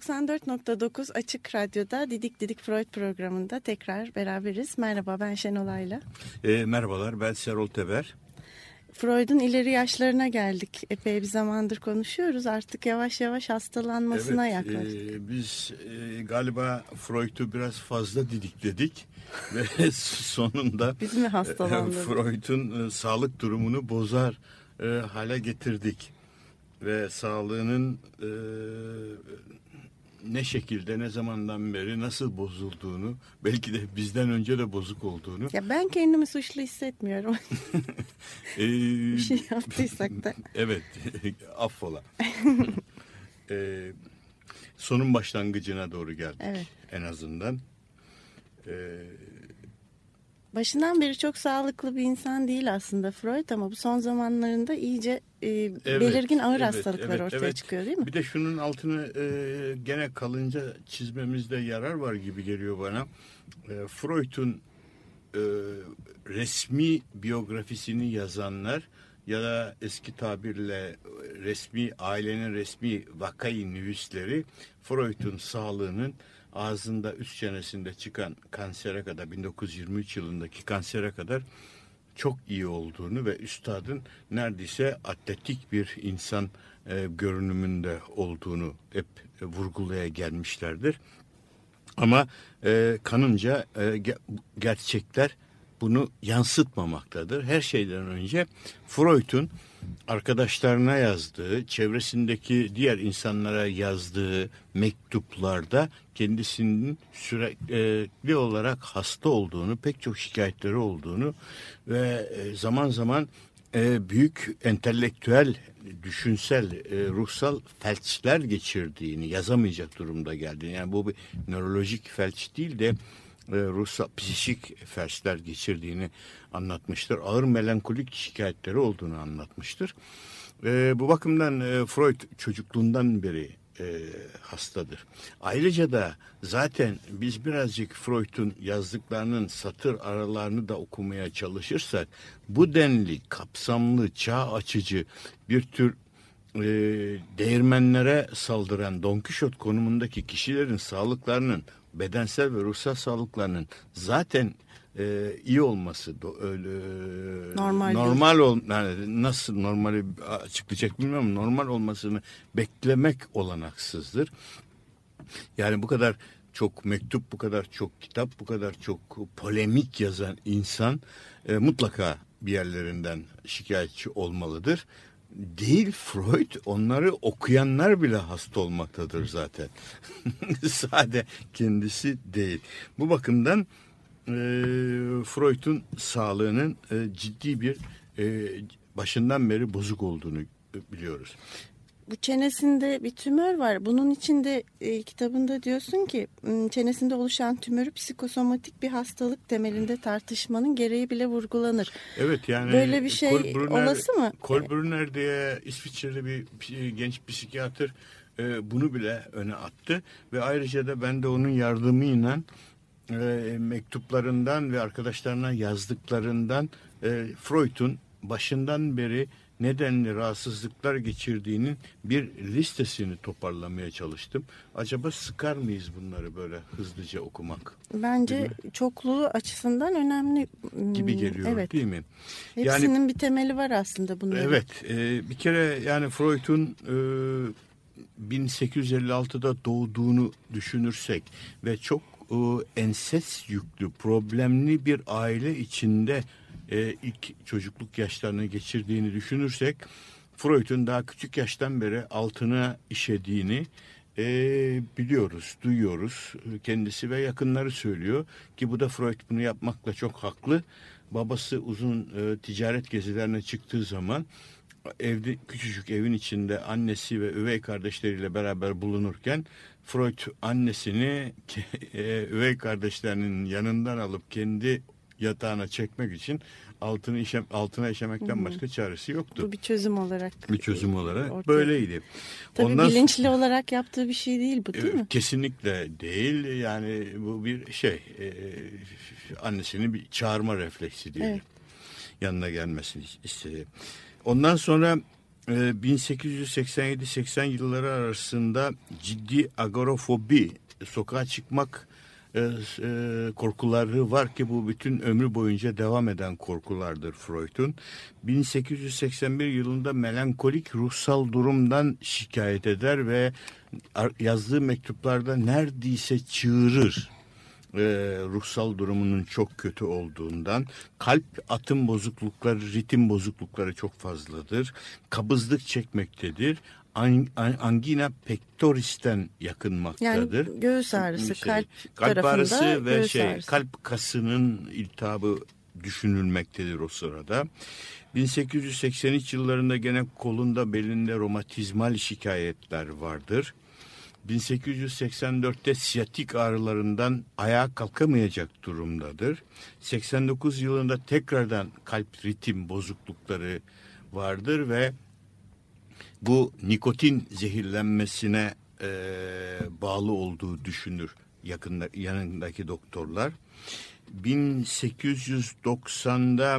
...94.9 Açık Radyo'da Didik Didik Freud programında tekrar beraberiz. Merhaba ben Şenol Ayla. E, merhabalar ben Serol Teber. Freud'un ileri yaşlarına geldik. Epey bir zamandır konuşuyoruz. Artık yavaş yavaş hastalanmasına evet, yaklaştık. E, biz e, galiba Freud'u biraz fazla didikledik. Ve sonunda biz mi hastalandık? E, Freud'un e, sağlık durumunu bozar e, hale getirdik. Ve sağlığının e, ne şekilde ne zamandan beri nasıl bozulduğunu belki de bizden önce de bozuk olduğunu. Ya ben kendimi suçlu hissetmiyorum. ee, bir şey yaptıysak da. Evet affola. ee, sonun başlangıcına doğru geldik evet. en azından. Ee, Başından beri çok sağlıklı bir insan değil aslında Freud ama bu son zamanlarında iyice e, evet, belirgin ağır evet, hastalıklar evet, ortaya evet. çıkıyor değil mi? Bir de şunun altını e, gene kalınca çizmemizde yarar var gibi geliyor bana. E, Freud'un e, resmi biyografisini yazanlar ya da eski tabirle resmi ailenin resmi vakayı nüvisleri Freud'un sağlığının ağzında üst çenesinde çıkan kansere kadar 1923 yılındaki kansere kadar çok iyi olduğunu ve üstadın neredeyse atletik bir insan e, görünümünde olduğunu hep e, vurgulaya gelmişlerdir. Ama e, kanımca e, gerçekler bunu yansıtmamaktadır. Her şeyden önce Freud'un arkadaşlarına yazdığı, çevresindeki diğer insanlara yazdığı mektuplarda kendisinin sürekli olarak hasta olduğunu, pek çok şikayetleri olduğunu ve e, zaman zaman e, büyük entelektüel, düşünsel, e, ruhsal felçler geçirdiğini yazamayacak durumda geldiğini. Yani bu bir nörolojik felç değil de ruhsal psikik felçler geçirdiğini anlatmıştır. Ağır melankolik şikayetleri olduğunu anlatmıştır. E, bu bakımdan e, Freud çocukluğundan beri e, hastadır. Ayrıca da zaten biz birazcık Freud'un yazdıklarının satır aralarını da okumaya çalışırsak bu denli kapsamlı, çağ açıcı bir tür e, değirmenlere saldıran Don Kişot konumundaki kişilerin sağlıklarının bedensel ve ruhsal sağlıklarının zaten e, iyi olması öyle, normal normal ol yani nasıl normali açıklayacak bilmiyorum normal olmasını beklemek olanaksızdır. Yani bu kadar çok mektup, bu kadar çok kitap, bu kadar çok polemik yazan insan e, mutlaka bir yerlerinden şikayetçi olmalıdır değil Freud onları okuyanlar bile hasta olmaktadır zaten. Sade kendisi değil. Bu bakımdan e, Freud'un sağlığının e, ciddi bir e, başından beri bozuk olduğunu biliyoruz bu çenesinde bir tümör var. Bunun içinde e, kitabında diyorsun ki çenesinde oluşan tümörü psikosomatik bir hastalık temelinde tartışmanın gereği bile vurgulanır. Evet yani böyle bir şey Brunner, olası mı? Kolbrunner diye İsviçreli bir genç psikiyatr e, bunu bile öne attı ve ayrıca da ben de onun yardımıyla e, mektuplarından ve arkadaşlarına yazdıklarından e, Freud'un başından beri nedenli rahatsızlıklar geçirdiğinin bir listesini toparlamaya çalıştım. Acaba sıkar mıyız bunları böyle hızlıca okumak? Bence çokluğu açısından önemli gibi geliyor evet. değil mi? Hepsinin yani, bir temeli var aslında bunların. Evet. E, bir kere yani Freud'un e, 1856'da doğduğunu düşünürsek ve çok e, enses yüklü, problemli bir aile içinde e, ilk çocukluk yaşlarını geçirdiğini düşünürsek Freud'un daha küçük yaştan beri altına işediğini e, biliyoruz, duyuyoruz. Kendisi ve yakınları söylüyor ki bu da Freud bunu yapmakla çok haklı. Babası uzun e, ticaret gezilerine çıktığı zaman evde küçücük evin içinde annesi ve üvey kardeşleriyle beraber bulunurken Freud annesini e, üvey kardeşlerinin yanından alıp kendi yatağına çekmek için altını işe, altına işemekten başka çaresi yoktu. Bu bir çözüm olarak. Bir çözüm olarak ortaya- böyleydi. Tabii Ondan bilinçli olarak yaptığı bir şey değil bu değil e, mi? Kesinlikle değil. Yani bu bir şey. e, annesini bir çağırma refleksi diyelim. Evet. Yanına gelmesini istedi. Ondan sonra e, 1887-80 yılları arasında ciddi agorafobi, sokağa çıkmak e, e, korkuları var ki bu bütün ömrü boyunca devam eden korkulardır Freud'un. 1881 yılında melankolik ruhsal durumdan şikayet eder ve yazdığı mektuplarda neredeyse çığırır e, ruhsal durumunun çok kötü olduğundan kalp atım bozuklukları, ritim bozuklukları çok fazladır. Kabızlık çekmektedir. An, an- angina pectoris'ten yakınmaktadır. Yani göğüs ağrısı, Şey, kalp, kalp tarafında ağrısı ve şey ağrısı. kalp kasının iltihabı düşünülmektedir o sırada. 1883 yıllarında gene kolunda belinde romatizmal şikayetler vardır. 1884'te siyatik ağrılarından ayağa kalkamayacak durumdadır. 89 yılında tekrardan kalp ritim bozuklukları vardır ve bu nikotin zehirlenmesine e, bağlı olduğu düşünür yakında yanındaki doktorlar. 1890'da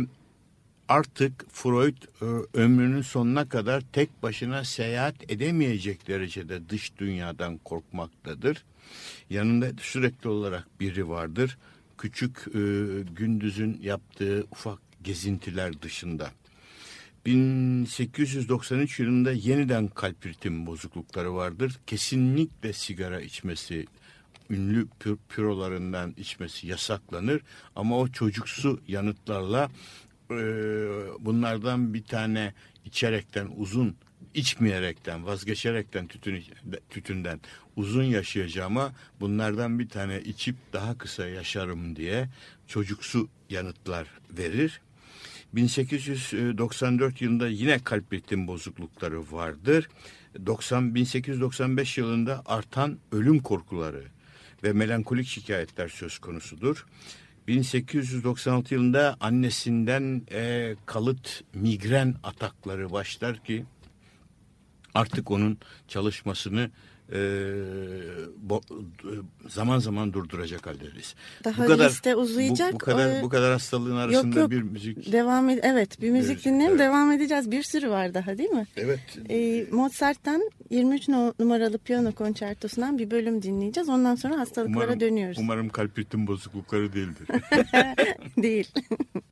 artık Freud e, ömrünün sonuna kadar tek başına seyahat edemeyecek derecede dış dünyadan korkmaktadır. Yanında sürekli olarak biri vardır. Küçük e, gündüzün yaptığı ufak gezintiler dışında. 1893 yılında yeniden kalp ritim bozuklukları vardır. Kesinlikle sigara içmesi, ünlü pür, pürolarından içmesi yasaklanır. Ama o çocuksu yanıtlarla e, bunlardan bir tane içerekten uzun, içmeyerekten, vazgeçerekten tütün, tütünden uzun yaşayacağıma bunlardan bir tane içip daha kısa yaşarım diye çocuksu yanıtlar verir. 1894 yılında yine kalp ritim bozuklukları vardır. 90 1895 yılında artan ölüm korkuları ve melankolik şikayetler söz konusudur. 1896 yılında annesinden e, kalıt migren atakları başlar ki artık onun çalışmasını bo, zaman zaman durduracak haldeyiz. Daha liste uzayacak. Bu, bu kadar Ee, bu kadar hastalığın arasında yok. bir müzik. Devam ed evet bir müzik Evet, dinleyelim evet. devam edeceğiz. Bir sürü var daha değil mi? Evet. Ee, Mozart'tan 23 no- numaralı piyano konçertosundan bir bölüm dinleyeceğiz. Ondan sonra hastalıklara umarım, dönüyoruz. Umarım kalp ritim bozuklukları değildir. Değil.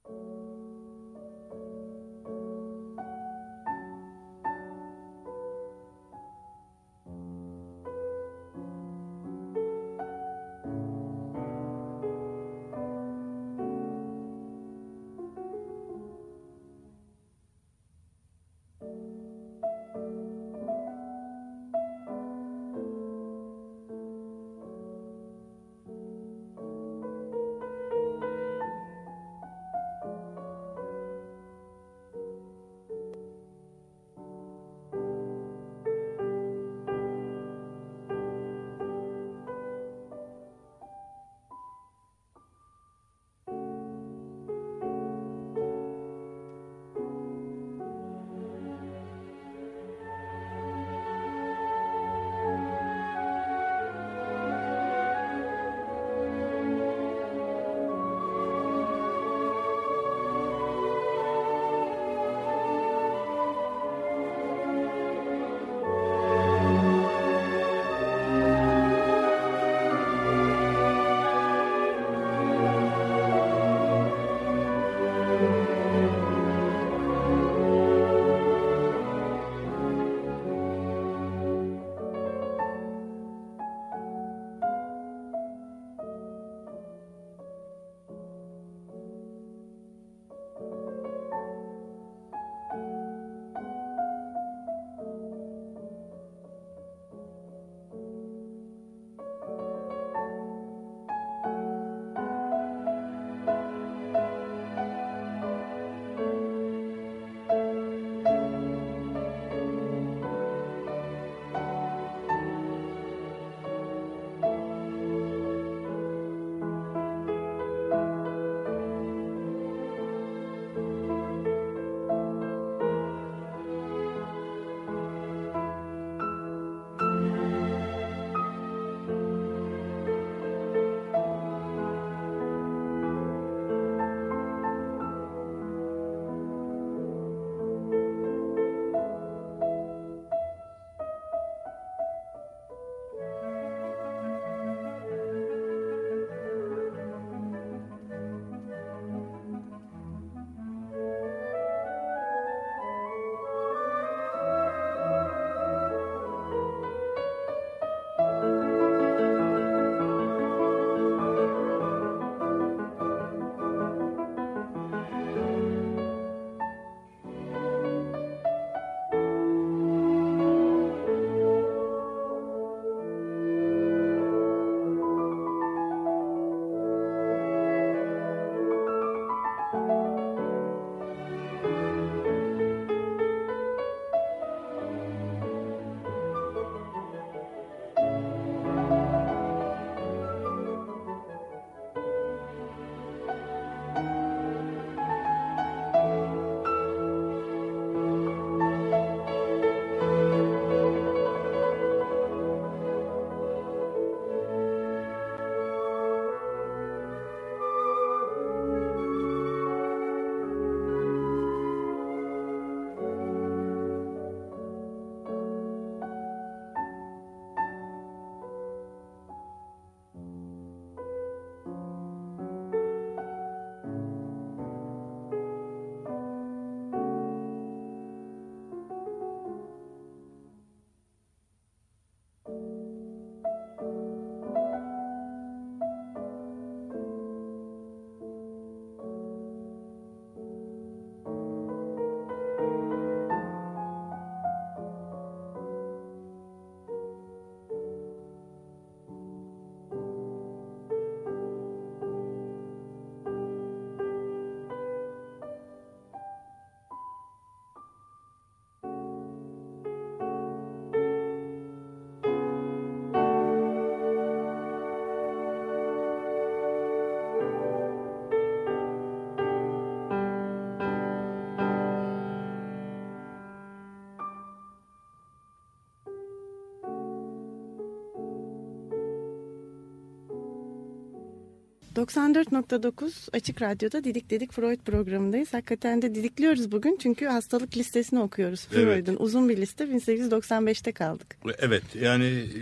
94.9 Açık Radyo'da Didik Dedik Freud programındayız. Hakikaten de didikliyoruz bugün çünkü hastalık listesini okuyoruz Evet. Freud'un. Uzun bir liste 1895'te kaldık. Evet yani e,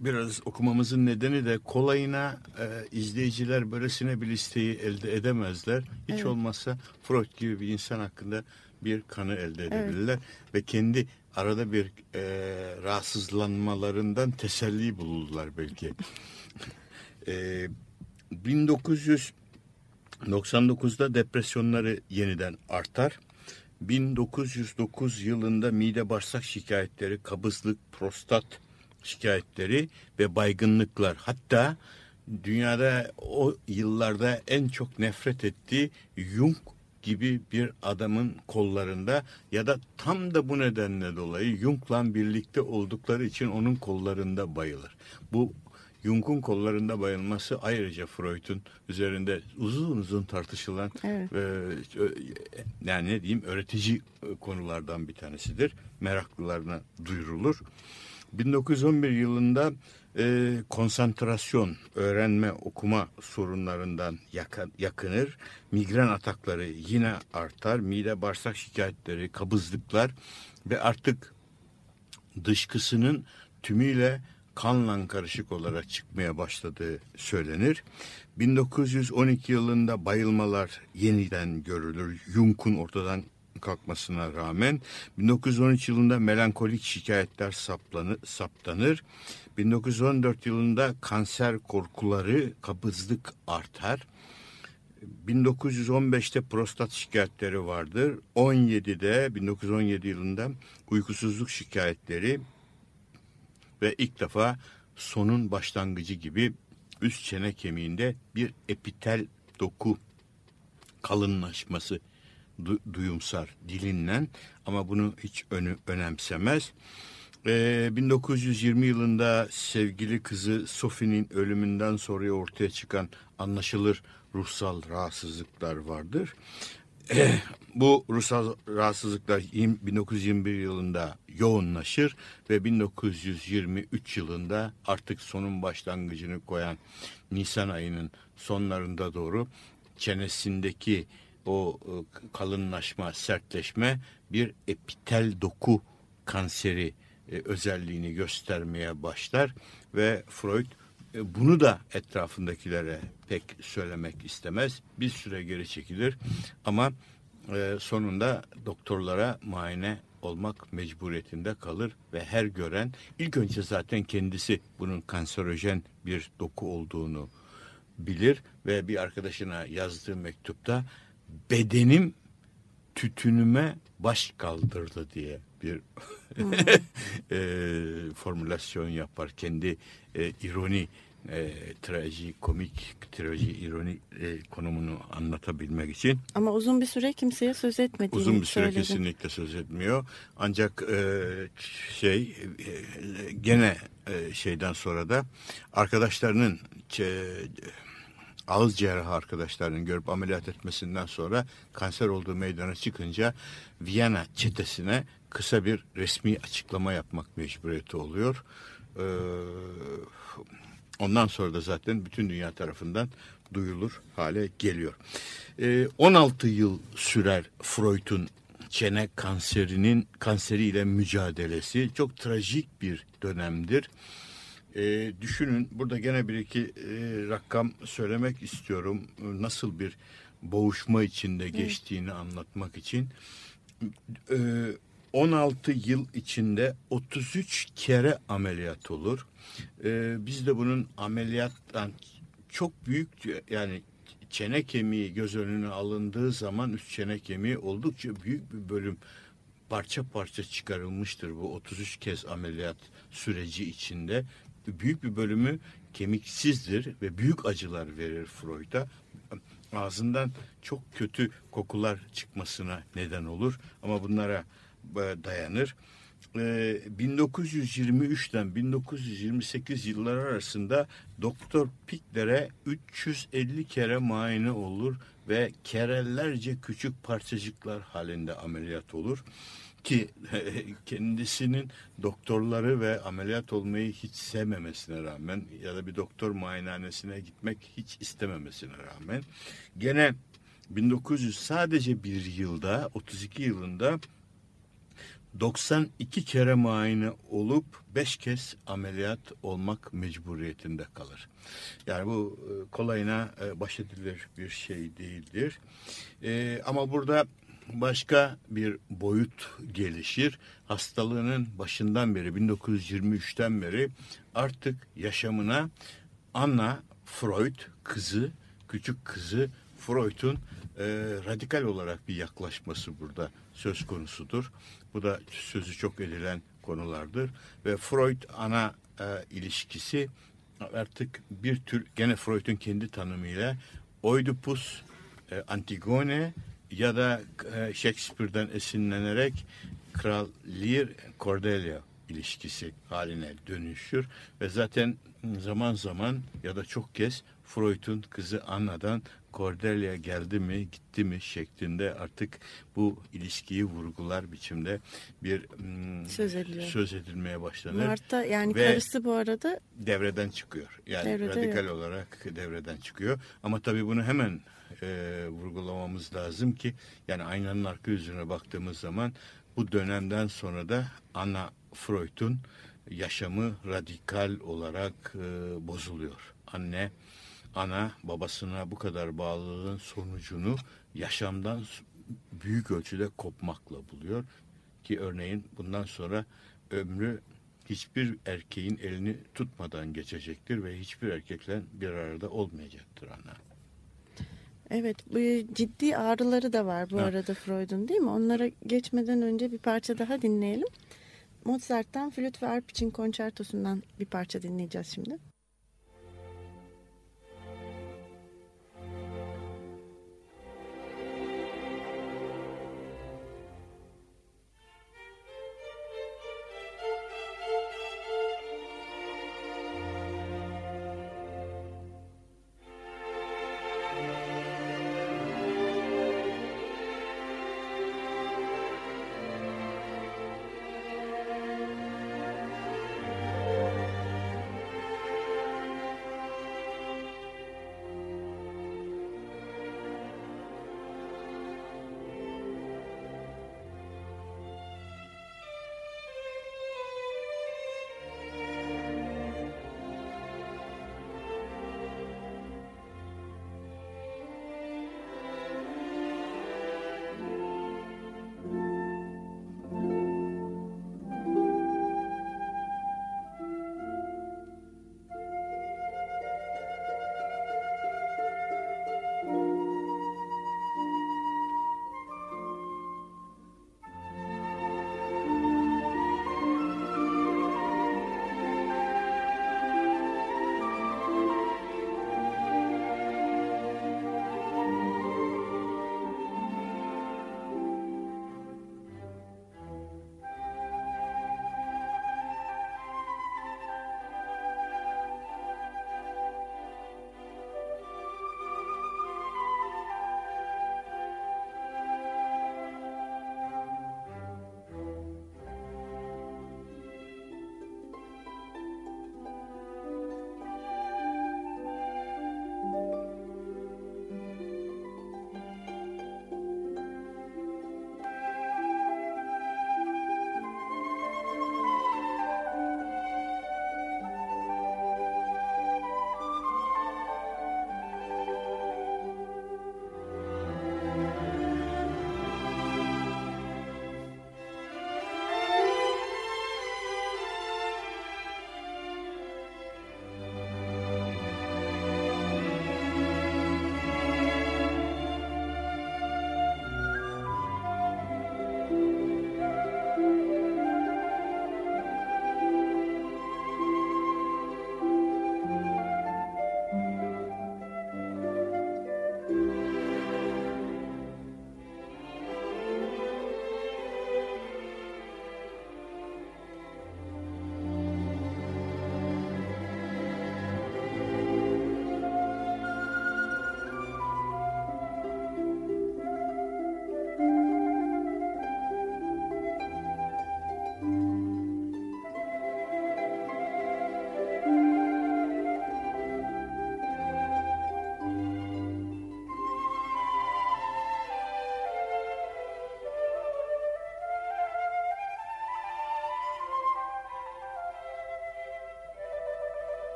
biraz okumamızın nedeni de kolayına e, izleyiciler böylesine bir listeyi elde edemezler. Hiç Evet. olmazsa Freud gibi bir insan hakkında bir kanı elde edebilirler. Ve kendi arada bir e, rahatsızlanmalarından teselli bulurlar belki. e, 1999'da depresyonları yeniden artar. 1909 yılında mide bağırsak şikayetleri, kabızlık, prostat şikayetleri ve baygınlıklar hatta dünyada o yıllarda en çok nefret ettiği Jung gibi bir adamın kollarında ya da tam da bu nedenle dolayı Jung'la birlikte oldukları için onun kollarında bayılır. Bu Jung'un kollarında bayılması ayrıca Freud'un üzerinde uzun uzun tartışılan Evet. e, yani ne diyeyim öğretici e, konulardan bir tanesidir. Meraklılarına duyurulur. 1911 yılında e, konsantrasyon, öğrenme, okuma sorunlarından yaka- yakınır. Migren atakları yine artar. Mide bağırsak şikayetleri, kabızlıklar ve artık dışkısının tümüyle kanla karışık olarak çıkmaya başladığı söylenir. 1912 yılında bayılmalar yeniden görülür. Jung'un ortadan kalkmasına rağmen 1913 yılında melankolik şikayetler saplanır, saptanır. 1914 yılında kanser korkuları, kabızlık artar. 1915'te prostat şikayetleri vardır. 17'de 1917 yılında uykusuzluk şikayetleri ve ilk defa sonun başlangıcı gibi üst çene kemiğinde bir epitel doku kalınlaşması du- duyumsar dilinden ama bunu hiç önü önemsemez. Ee, 1920 yılında sevgili kızı Sophie'nin ölümünden sonra ortaya çıkan anlaşılır ruhsal rahatsızlıklar vardır. Bu ruhsal rahatsızlıklar yirmi- 1921 yılında yoğunlaşır ve 1923 yılında artık sonun başlangıcını koyan Nisan ayının sonlarında doğru çenesindeki o e, kalınlaşma, sertleşme bir epitel doku kanseri e, özelliğini göstermeye başlar ve Freud e, bunu da etrafındakilere pek söylemek istemez. Bir süre geri çekilir ama e, sonunda doktorlara muayene olmak mecburiyetinde kalır ve her gören ilk önce zaten kendisi bunun kanserojen bir doku olduğunu bilir ve bir arkadaşına yazdığı mektupta bedenim tütünüme baş kaldırdı diye bir e, formülasyon yapar. Kendi e, ironi, e, traji, komik, traji, ironi e, konumunu anlatabilmek için. Ama uzun bir süre kimseye söz etmediğini Uzun bir süre söyledin. kesinlikle söz etmiyor. Ancak e, şey e, gene e, şeyden sonra da arkadaşlarının çe- ağız cerrahı arkadaşlarının görüp ameliyat etmesinden sonra kanser olduğu meydana çıkınca Viyana çetesine kısa bir resmi açıklama yapmak mecburiyeti oluyor. Ee, ondan sonra da zaten bütün dünya tarafından duyulur hale geliyor. Ee, 16 yıl sürer Freud'un çene kanserinin kanseriyle mücadelesi çok trajik bir dönemdir. E, düşünün burada gene bir iki e, rakam söylemek istiyorum. Nasıl bir boğuşma içinde geçtiğini anlatmak için. E, 16 yıl içinde 33 kere ameliyat olur. E, biz de bunun ameliyattan çok büyük yani çene kemiği göz önüne alındığı zaman üst çene kemiği oldukça büyük bir bölüm parça parça çıkarılmıştır bu 33 kez ameliyat süreci içinde. Büyük bir bölümü kemiksizdir ve büyük acılar verir Freud'a. Ağzından çok kötü kokular çıkmasına neden olur ama bunlara dayanır. Ee, 1923'ten 1928 yılları arasında Doktor Pikler'e 350 kere muayene olur ve kerellerce küçük parçacıklar halinde ameliyat olur. ki kendisinin doktorları ve ameliyat olmayı hiç sevmemesine rağmen ya da bir doktor muayenehanesine gitmek hiç istememesine rağmen gene 1900 sadece bir yılda 32 yılında 92 kere muayene olup 5 kez ameliyat olmak mecburiyetinde kalır. Yani bu e, kolayına e, baş edilir bir şey değildir. E, ama burada başka bir boyut gelişir. Hastalığının başından beri 1923'ten beri artık yaşamına Anna Freud kızı, küçük kızı Freud'un radikal olarak bir yaklaşması burada söz konusudur. Bu da sözü çok edilen konulardır ve Freud ana e, ilişkisi artık bir tür gene Freud'un kendi tanımıyla Oedipus e, Antigone ya da e, Shakespeare'den esinlenerek Kral Lear Cordelia ilişkisi haline dönüşür ve zaten zaman zaman ya da çok kez Freud'un kızı Anna'dan Cordelia geldi mi gitti mi şeklinde artık bu ilişkiyi vurgular biçimde bir mm, söz, ediliyor. söz edilmeye başlanır. Marta yani Ve karısı bu arada devreden çıkıyor. Yani Devrede radikal yok. olarak devreden çıkıyor. Ama tabii bunu hemen e, vurgulamamız lazım ki yani aynanın arka yüzüne baktığımız zaman bu dönemden sonra da Anna Freud'un yaşamı radikal olarak e, bozuluyor. Anne, ana babasına bu kadar bağlılığın sonucunu yaşamdan büyük ölçüde kopmakla buluyor. Ki örneğin bundan sonra ömrü hiçbir erkeğin elini tutmadan geçecektir ve hiçbir erkekle bir arada olmayacaktır ana. evet bu ciddi ağrıları da var bu Ha. arada Freud'un değil mi? Onlara geçmeden önce bir parça daha dinleyelim. Mozart'tan flüt ve arp için konçertosundan bir parça dinleyeceğiz şimdi.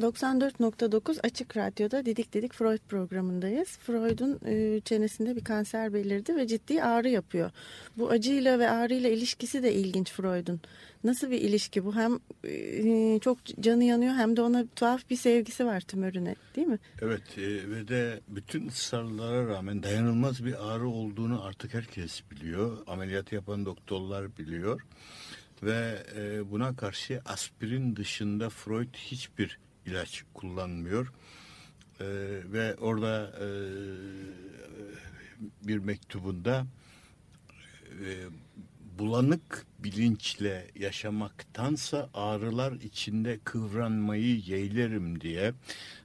94.9 Açık Radyo'da Didik Didik Freud programındayız. Freud'un e, çenesinde bir kanser belirdi ve ciddi ağrı yapıyor. Bu acıyla ve ağrıyla ilişkisi de ilginç Freud'un. Nasıl bir ilişki bu? Hem e, çok canı yanıyor hem de ona tuhaf bir sevgisi var tümörüne değil mi? Evet e, ve de bütün ısrarlara rağmen dayanılmaz bir ağrı olduğunu artık herkes biliyor. Ameliyat yapan doktorlar biliyor. Ve buna karşı aspirin dışında Freud hiçbir ilaç kullanmıyor. E, ve orada e, bir mektubunda e, bulanık bilinçle yaşamaktansa ağrılar içinde kıvranmayı yeğlerim diye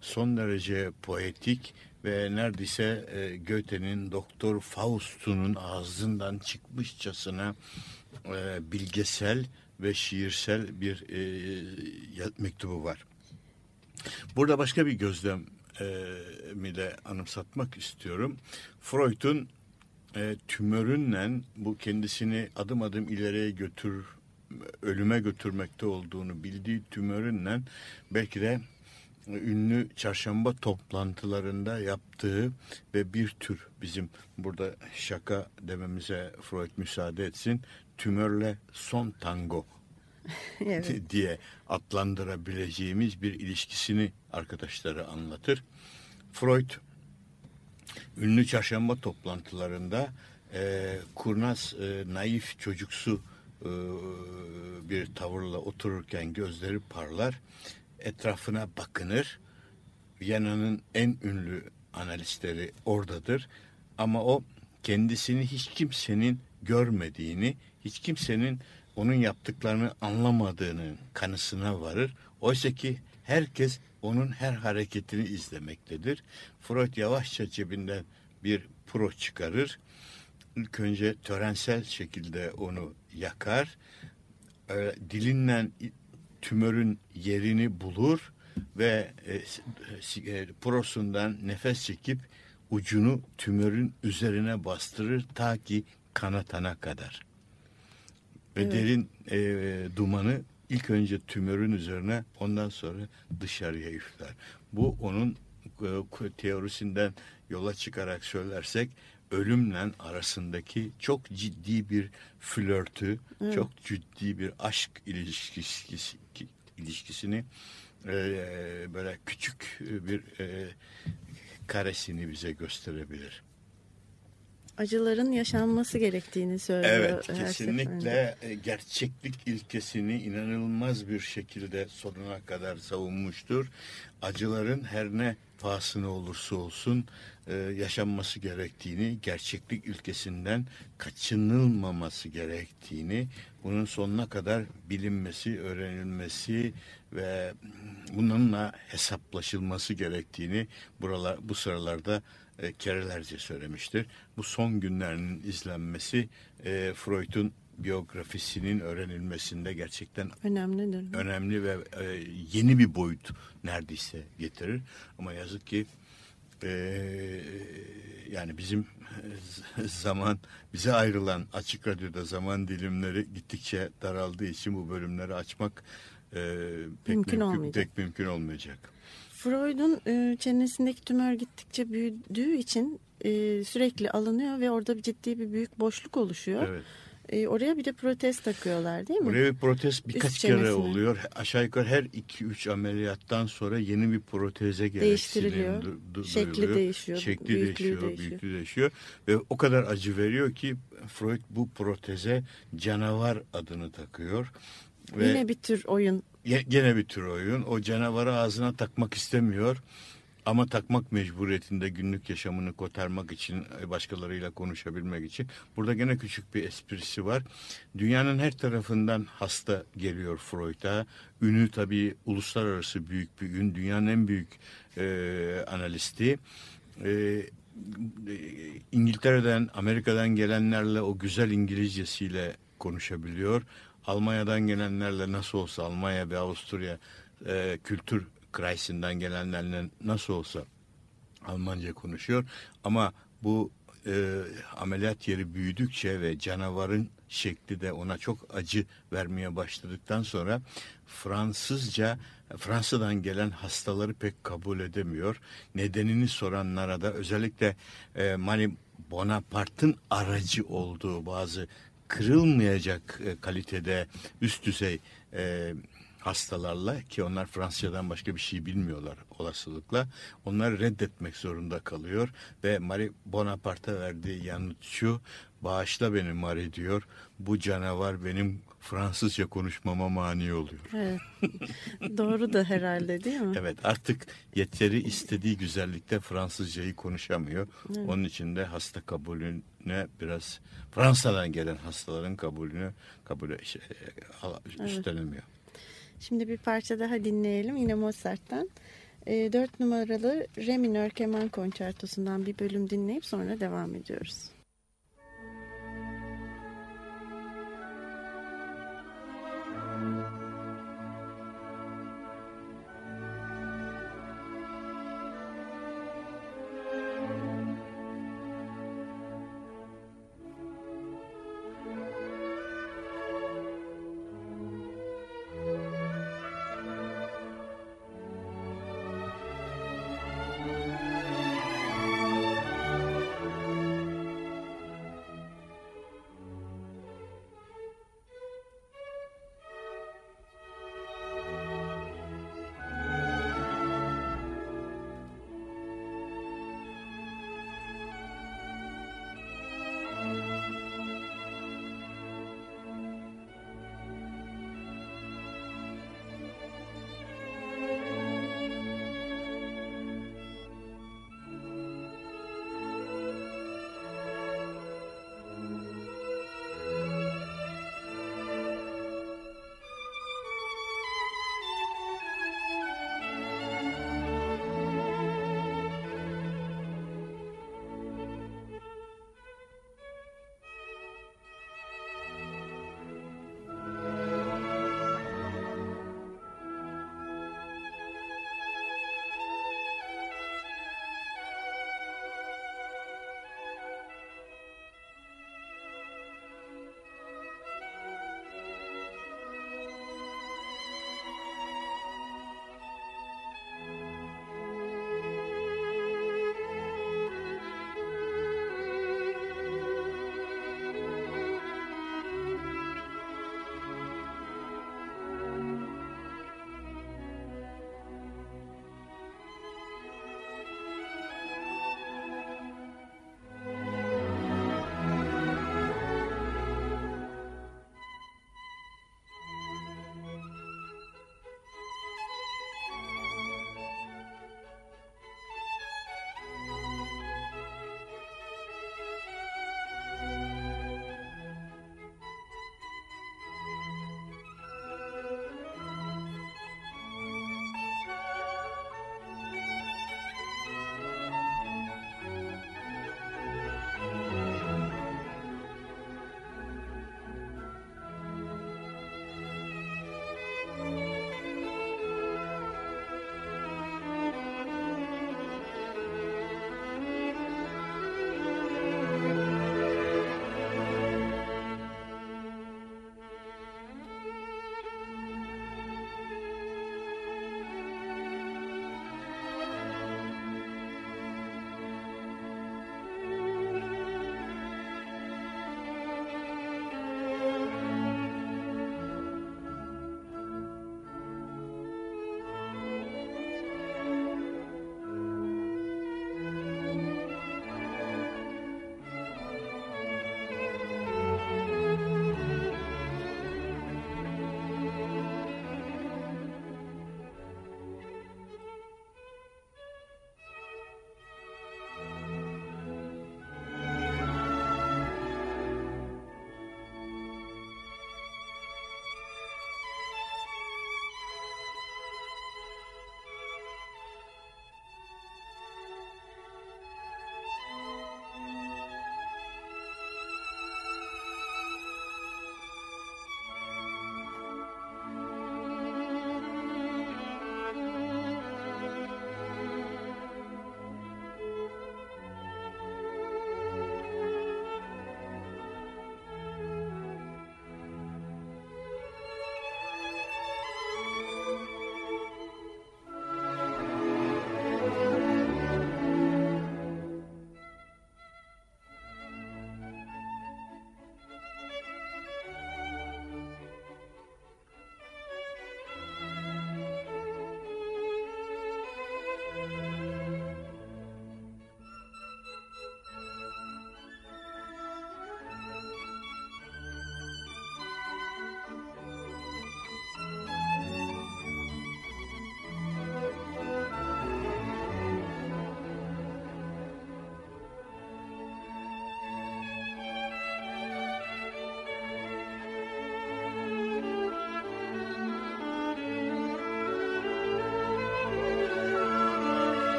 son derece poetik ve neredeyse e, Goethe'nin Doktor Faust'unun ağzından çıkmışçasına e, bilgesel ve şiirsel bir e, mektubu var. Burada başka bir gözlem mi de anımsatmak istiyorum. Freud'un e, tümörünle bu kendisini adım adım ileriye götür ölüme götürmekte olduğunu bildiği tümörünle belki de ünlü çarşamba toplantılarında yaptığı ve bir tür bizim burada şaka dememize Freud müsaade etsin tümörle son tango evet. diye adlandırabileceğimiz bir ilişkisini arkadaşları anlatır. Freud ünlü çarşamba toplantılarında e, kurnaz, e, naif, çocuksu e, bir tavırla otururken gözleri parlar, etrafına bakınır. Viyana'nın en ünlü analistleri oradadır. Ama o kendisini hiç kimsenin görmediğini, hiç kimsenin onun yaptıklarını anlamadığının kanısına varır. Oysa ki herkes onun her hareketini izlemektedir. Freud yavaşça cebinden bir pro çıkarır. İlk önce törensel şekilde onu yakar. E, dilinle tümörün yerini bulur ve e, e, prosundan nefes çekip ucunu tümörün üzerine bastırır ta ki kanatana kadar. Ve evet. derin e, dumanı ilk önce tümörün üzerine ondan sonra dışarıya üfler. Bu onun e, teorisinden yola çıkarak söylersek ölümle arasındaki çok ciddi bir flörtü, evet. çok ciddi bir aşk ilişkisi, ilişkisini e, böyle küçük bir e, karesini bize gösterebilir acıların yaşanması gerektiğini söylüyor. Evet kesinlikle seferinde. gerçeklik ilkesini inanılmaz bir şekilde sonuna kadar savunmuştur. Acıların her ne pahasına olursa olsun e, yaşanması gerektiğini, gerçeklik ilkesinden kaçınılmaması gerektiğini, bunun sonuna kadar bilinmesi, öğrenilmesi ve bununla hesaplaşılması gerektiğini buralar bu sıralarda e, kerelerce söylemiştir. Bu son günlerinin izlenmesi e, Freud'un biyografisinin öğrenilmesinde gerçekten önemlidir. Önemli ve e, yeni bir boyut neredeyse getirir. Ama yazık ki e, yani bizim zaman bize ayrılan açık radyoda zaman dilimleri gittikçe daraldığı için bu bölümleri açmak e, pek mümkün, mümkün pek mümkün olmayacak. Freud'un e, çenesindeki tümör gittikçe büyüdüğü için e, sürekli alınıyor ve orada ciddi bir büyük boşluk oluşuyor. Evet. E, oraya bir de protez takıyorlar değil mi? Oraya bir protez birkaç Üst kere çenesine. oluyor. Aşağı yukarı her 2-3 ameliyattan sonra yeni bir proteze Değiştiriliyor. Şekli değişiyor. Şekli değişiyor, değişiyor, büyüklüğü değişiyor. Ve o kadar acı veriyor ki Freud bu proteze canavar adını takıyor. Ve Yine bir tür oyun gene bir tür oyun. O canavarı ağzına takmak istemiyor. Ama takmak mecburiyetinde günlük yaşamını kotarmak için, e, başkalarıyla konuşabilmek için. Burada gene küçük bir esprisi var. Dünyanın her tarafından hasta geliyor Freud'a. Ünü tabii uluslararası büyük bir ün. Dünyanın en büyük e, analisti. E, İngiltere'den, Amerika'dan gelenlerle o güzel İngilizcesiyle konuşabiliyor. Almanya'dan gelenlerle nasıl olsa Almanya ve Avusturya e, kültür kreisinden gelenlerle nasıl olsa Almanca konuşuyor. Ama bu e, ameliyat yeri büyüdükçe ve canavarın şekli de ona çok acı vermeye başladıktan sonra Fransızca Fransa'dan gelen hastaları pek kabul edemiyor. Nedenini soranlara da özellikle e, Mani Bonaparte'ın aracı olduğu bazı kırılmayacak e, kalitede üst düzey e, hastalarla ki onlar Fransızcadan başka bir şey bilmiyorlar olasılıkla onları reddetmek zorunda kalıyor ve Marie Bonaparte'a verdiği yanıt şu bağışla beni Marie diyor bu canavar benim Fransızca konuşmama mani oluyor. Evet. Doğru da herhalde değil mi? Evet artık yeteri istediği güzellikte Fransızcayı konuşamıyor. Evet. Onun için de hasta kabulüne biraz Fransa'dan gelen hastaların kabulünü kabul şey. Evet. Şimdi bir parça daha dinleyelim yine Mozart'tan. E, 4 numaralı Re minör keman konçertosundan bir bölüm dinleyip sonra devam ediyoruz.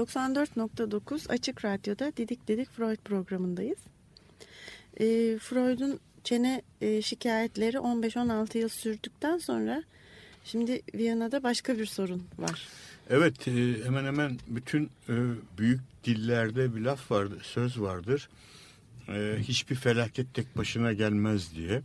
94.9 Açık Radyo'da Didik Didik Freud programındayız. E, Freud'un çene e, şikayetleri 15-16 yıl sürdükten sonra şimdi Viyana'da başka bir sorun var. Evet e, hemen hemen bütün e, büyük dillerde bir laf vardır, söz vardır. E, hiçbir felaket tek başına gelmez diye.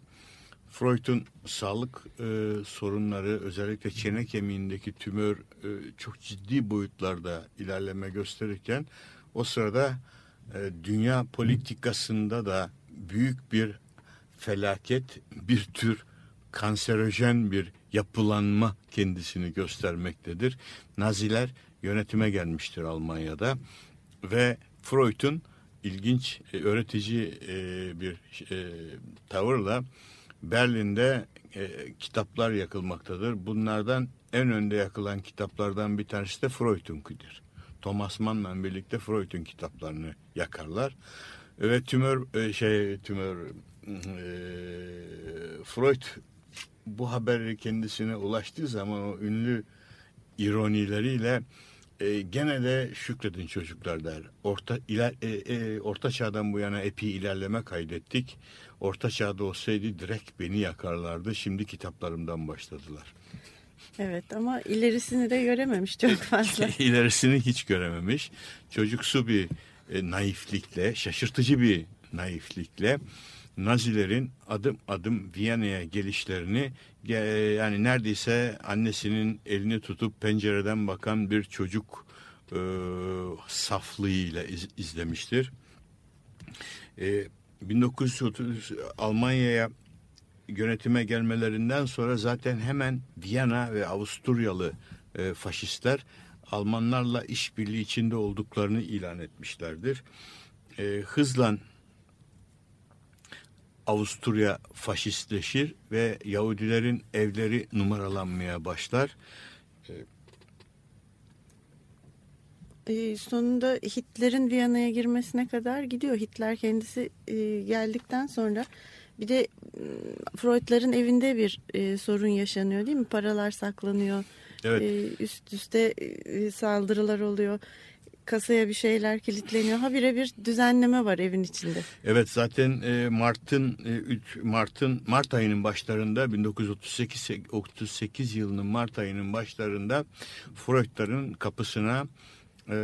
Freud'un sağlık e, sorunları özellikle çene kemiğindeki tümör e, çok ciddi boyutlarda ilerleme gösterirken o sırada e, dünya politikasında da büyük bir felaket, bir tür kanserojen bir yapılanma kendisini göstermektedir. Naziler yönetime gelmiştir Almanya'da ve Freud'un ilginç e, öğretici e, bir e, tavırla Berlin'de e, kitaplar yakılmaktadır. Bunlardan en önde yakılan kitaplardan bir tanesi de Freud'unkidir. Thomas Mann'la birlikte Freud'un kitaplarını yakarlar. Ve tümör e, şey tümör e, Freud bu haberi kendisine ulaştığı zaman o ünlü ironileriyle e, gene de şükredin çocuklar der. Orta iler, e, e, orta çağdan bu yana epey ilerleme kaydettik. Orta çağda olsaydı direkt beni yakarlardı. Şimdi kitaplarımdan başladılar. Evet ama ilerisini de görememiş çok fazla. İlerisini hiç görememiş. Çocuksu bir e, naiflikle, şaşırtıcı bir naiflikle Nazilerin adım adım Viyana'ya gelişlerini yani neredeyse annesinin elini tutup pencereden bakan bir çocuk e, saflığıyla iz, izlemiştir. E, 1930 Almanya'ya yönetime gelmelerinden sonra zaten hemen Viyana ve Avusturyalı e, faşistler Almanlarla işbirliği içinde olduklarını ilan etmişlerdir. E, hızla Avusturya faşistleşir ve Yahudilerin evleri numaralanmaya başlar. E, sonunda Hitler'in Viyana'ya girmesine kadar gidiyor. Hitler kendisi e, geldikten sonra bir de Freud'ların evinde bir e, sorun yaşanıyor değil mi? Paralar saklanıyor. Evet. E, üst üste e, saldırılar oluyor kasaya bir şeyler kilitleniyor. Ha bir düzenleme var evin içinde. Evet zaten e, Mart'ın e, Mart'ın Mart ayının başlarında 1938 38 yılının Mart ayının başlarında Freud'ların kapısına e,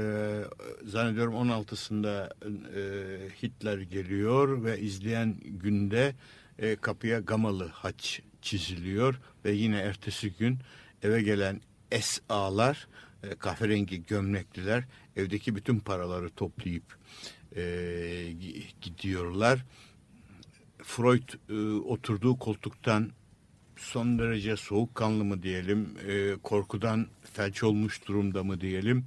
zannediyorum 16'sında e, Hitler geliyor ve izleyen günde e, kapıya Gamalı haç çiziliyor ve yine ertesi gün eve gelen SA'lar e, kahverengi gömlekliler evdeki bütün paraları toplayıp e, gidiyorlar. Freud e, oturduğu koltuktan son derece soğukkanlı mı diyelim, e, korkudan felç olmuş durumda mı diyelim,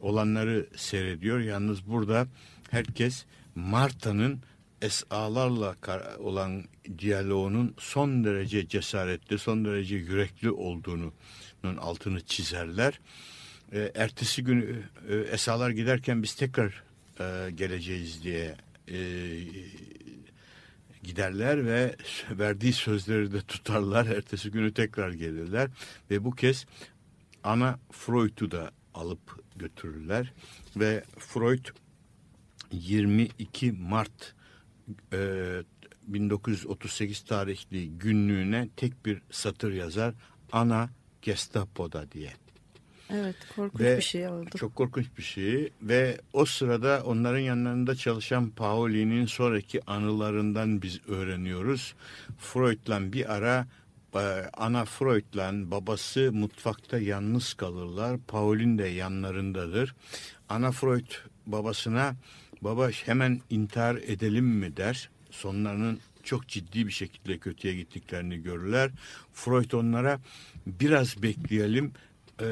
olanları seyrediyor. Yalnız burada herkes Marta'nın esalarla olan diyaloğunun son derece cesaretli, son derece yürekli olduğunun altını çizerler e, ertesi gün e, esalar giderken biz tekrar e, geleceğiz diye e, giderler ve verdiği sözleri de tutarlar. Ertesi günü tekrar gelirler ve bu kez ana Freud'u da alıp götürürler ve Freud 22 Mart e, 1938 tarihli günlüğüne tek bir satır yazar. Ana Gestapo'da diye. Evet korkunç ve bir şey oldu. Çok korkunç bir şey ve o sırada onların yanlarında çalışan Pauli'nin sonraki anılarından biz öğreniyoruz. Freud'la bir ara e, ana Freud'la babası mutfakta yalnız kalırlar. Paulin de yanlarındadır. Ana Freud babasına baba hemen intihar edelim mi der. Sonlarının çok ciddi bir şekilde kötüye gittiklerini görürler. Freud onlara biraz bekleyelim e,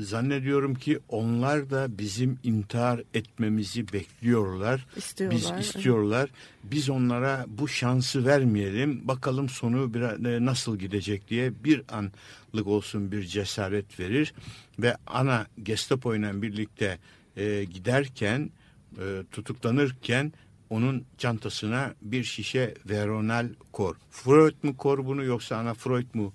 zannediyorum ki onlar da bizim intihar etmemizi bekliyorlar. İstiyorlar. Biz istiyorlar. Biz onlara bu şansı vermeyelim. Bakalım sonu biraz, e, nasıl gidecek diye bir anlık olsun bir cesaret verir. Ve ana Gestapo ile birlikte e, giderken e, tutuklanırken onun çantasına bir şişe veronal kor. Freud mu kor bunu yoksa ana Freud mu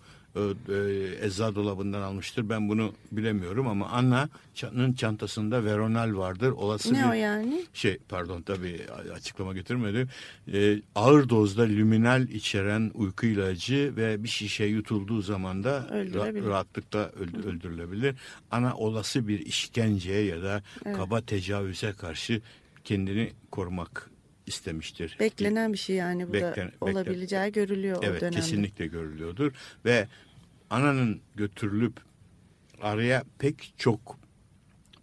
eczacı dolabından almıştır. Ben bunu bilemiyorum ama Anna'nın çantasında Veronal vardır. Olası Ne bir o yani? şey pardon tabii açıklama getirmedim. E, ağır dozda lüminal içeren uyku ilacı ve bir şişe yutulduğu zaman da ra- rahatlıkla öld- öldürülebilir. Ana olası bir işkenceye ya da kaba tecavüze karşı kendini korumak istemiştir. Beklenen bir şey yani bu da Beklen- beklen- olabileceği görülüyor o Evet dönemde. kesinlikle görülüyordur ve ananın götürülüp araya pek çok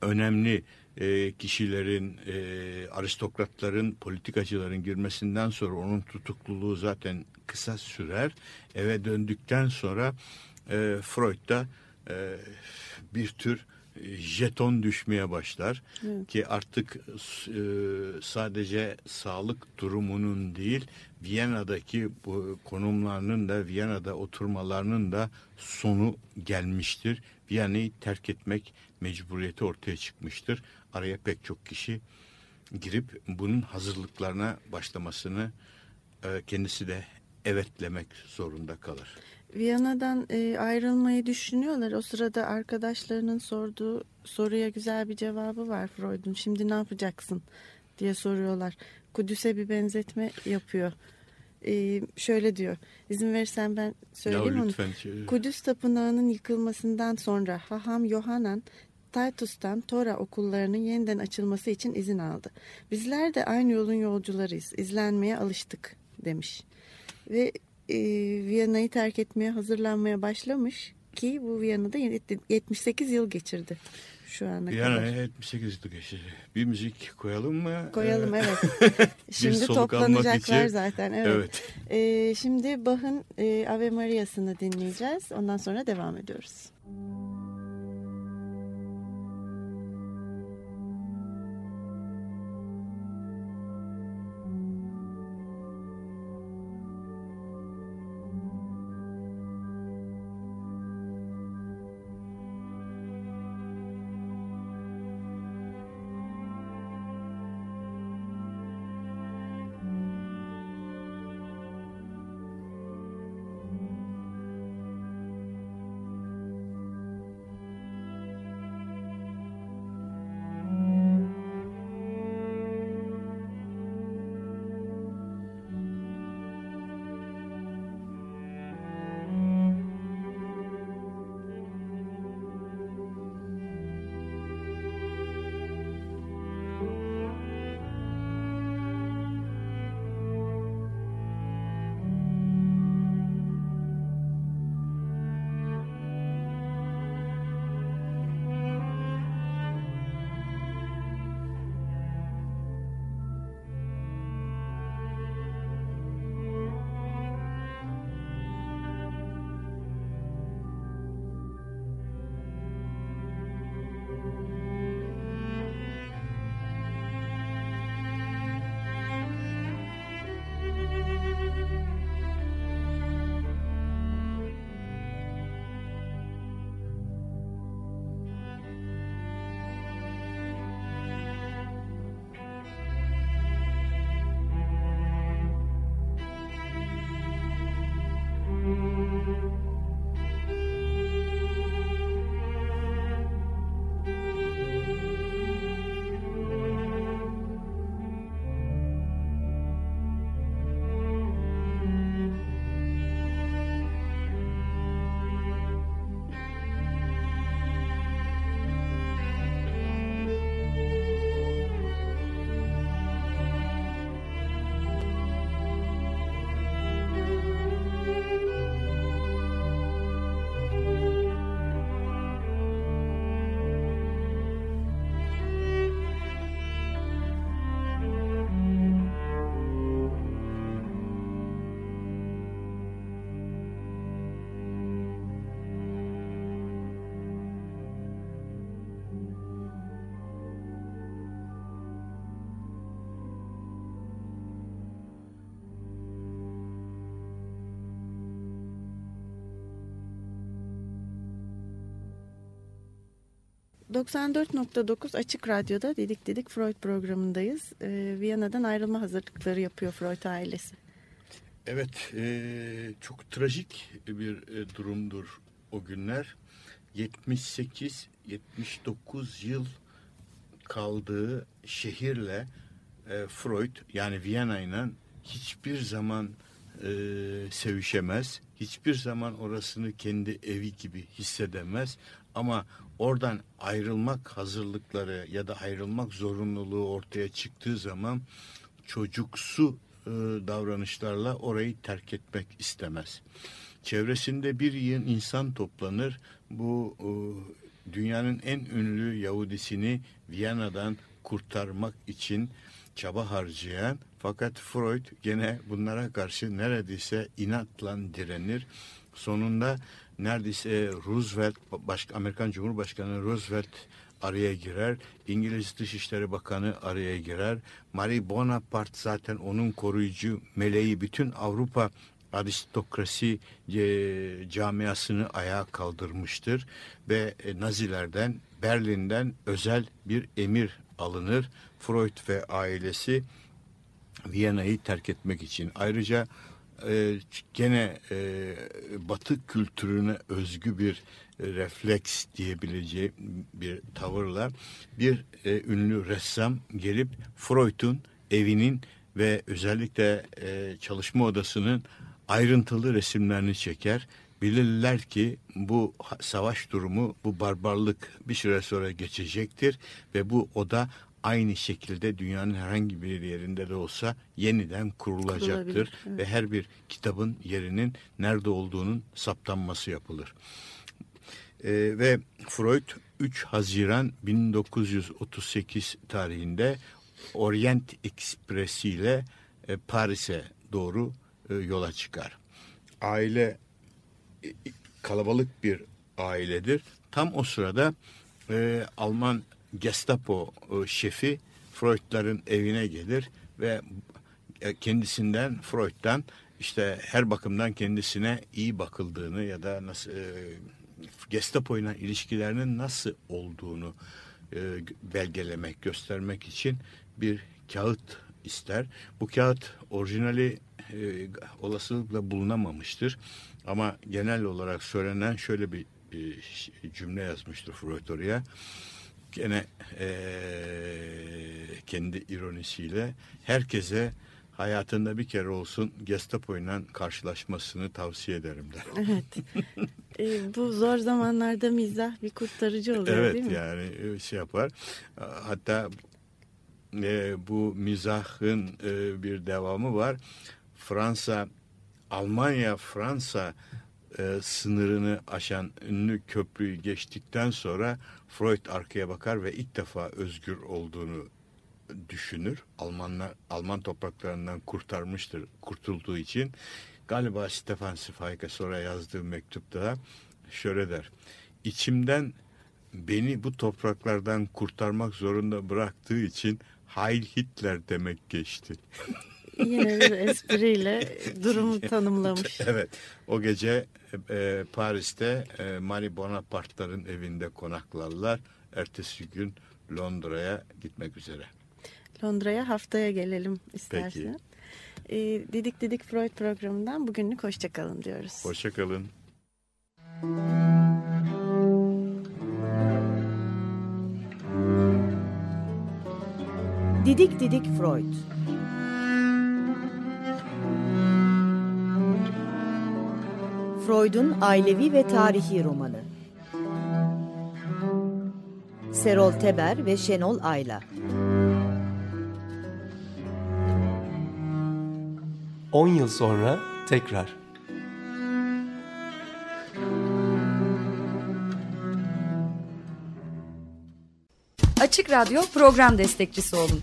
önemli e, kişilerin, e, aristokratların, politikacıların girmesinden sonra onun tutukluluğu zaten kısa sürer. Eve döndükten sonra e, Freud da e, bir tür jeton düşmeye başlar ki artık e, sadece sağlık durumunun değil Viyana'daki bu konumlarının da Viyana'da oturmalarının da sonu gelmiştir. Viyana'yı terk etmek mecburiyeti ortaya çıkmıştır. Araya pek çok kişi girip bunun hazırlıklarına başlamasını e, kendisi de evetlemek zorunda kalır. Viyana'dan e, ayrılmayı düşünüyorlar. O sırada arkadaşlarının sorduğu soruya güzel bir cevabı var Freud'un. Şimdi ne yapacaksın diye soruyorlar. Kudüs'e bir benzetme yapıyor. E, şöyle diyor. İzin verirsen ben söyleyeyim Ya onu. lütfen şey- Kudüs Tapınağı'nın yıkılmasından sonra Haham Yohanan Titus'tan Tora okullarının yeniden açılması için izin aldı. Bizler de aynı yolun yolcularıyız. İzlenmeye alıştık demiş. Ve e, Viyana'yı terk etmeye hazırlanmaya başlamış ki bu Viyana'da 78 yıl geçirdi şu ana kadar. Yani 78 yıl geçti. Bir müzik koyalım mı? Koyalım Ee, evet. Şimdi toplanacaklar zaten. Evet. Ee, şimdi Bach'ın e, Ave Maria'sını dinleyeceğiz. Ondan sonra devam ediyoruz. ...94.9 Açık Radyo'da Didik Didik Freud programındayız. Ee, Viyana'dan ayrılma hazırlıkları yapıyor Freud ailesi. Evet, e, çok trajik bir e, durumdur o günler. 78-79 yıl kaldığı şehirle e, Freud yani Viyana ile hiçbir zaman e, sevişemez. Hiçbir zaman orasını kendi evi gibi hissedemez. Ama oradan ayrılmak hazırlıkları ya da ayrılmak zorunluluğu ortaya çıktığı zaman çocuksu e, davranışlarla orayı terk etmek istemez. Çevresinde bir yığın insan toplanır. Bu e, dünyanın en ünlü Yahudisini Viyana'dan kurtarmak için çaba harcayan fakat Freud gene bunlara karşı neredeyse inatla direnir. Sonunda neredeyse Roosevelt, başka Amerikan Cumhurbaşkanı Roosevelt araya girer. İngiliz Dışişleri Bakanı araya girer. Marie Bonaparte zaten onun koruyucu meleği bütün Avrupa aristokrasi e, camiasını ayağa kaldırmıştır ve e, Nazilerden Berlin'den özel bir emir alınır. Freud ve ailesi Viyana'yı terk etmek için. Ayrıca e, gene e, Batı kültürüne özgü bir refleks diyebileceği bir tavırla bir e, ünlü ressam gelip Freud'un evinin ve özellikle e, çalışma odasının ayrıntılı resimlerini çeker. Bilirler ki bu savaş durumu, bu barbarlık bir süre sonra geçecektir ve bu oda aynı şekilde dünyanın herhangi bir yerinde de olsa yeniden kurulacaktır evet. ve her bir kitabın yerinin nerede olduğunun saptanması yapılır. Ee, ve Freud 3 Haziran 1938 tarihinde Orient Express ile e, Paris'e doğru e, yola çıkar. Aile e, kalabalık bir ailedir. Tam o sırada e, Alman Gestapo e, şefi Freud'ların evine gelir ve e, kendisinden Freud'dan işte her bakımdan kendisine iyi bakıldığını ya da nasıl e, Gestapo ile ilişkilerinin nasıl olduğunu e, belgelemek, göstermek için bir kağıt ister. Bu kağıt orijinali olasılıkla bulunamamıştır. Ama genel olarak söylenen şöyle bir cümle yazmıştır Freud oraya gene e, kendi ironisiyle herkese hayatında bir kere olsun Gestapo ile karşılaşmasını tavsiye ederim der. Evet. e, bu zor zamanlarda mizah bir kurtarıcı oluyor evet, değil mi? Evet yani şey yapar. Hatta e, bu mizahın e, bir devamı var. Fransa, Almanya, Fransa e, sınırını aşan ünlü köprüyü geçtikten sonra Freud arkaya bakar ve ilk defa özgür olduğunu düşünür. Almanlar Alman topraklarından kurtarmıştır kurtulduğu için. Galiba Stefan Zweig'e sonra yazdığı mektupta şöyle der. İçimden beni bu topraklardan kurtarmak zorunda bıraktığı için Heil Hitler demek geçti. Yine bir espriyle durumu tanımlamış. evet. O gece e, Paris'te e, Marie Bonaparte'ların evinde konaklarlar. Ertesi gün Londra'ya gitmek üzere. Londra'ya haftaya gelelim istersen. Peki. E, Didik Didik Freud programından bugünlük hoşçakalın diyoruz. Hoşçakalın. Didik Didik Freud Freud'un ailevi ve tarihi romanı. Serol Teber ve Şenol Ayla. On yıl sonra tekrar. Açık Radyo program destekçisi olun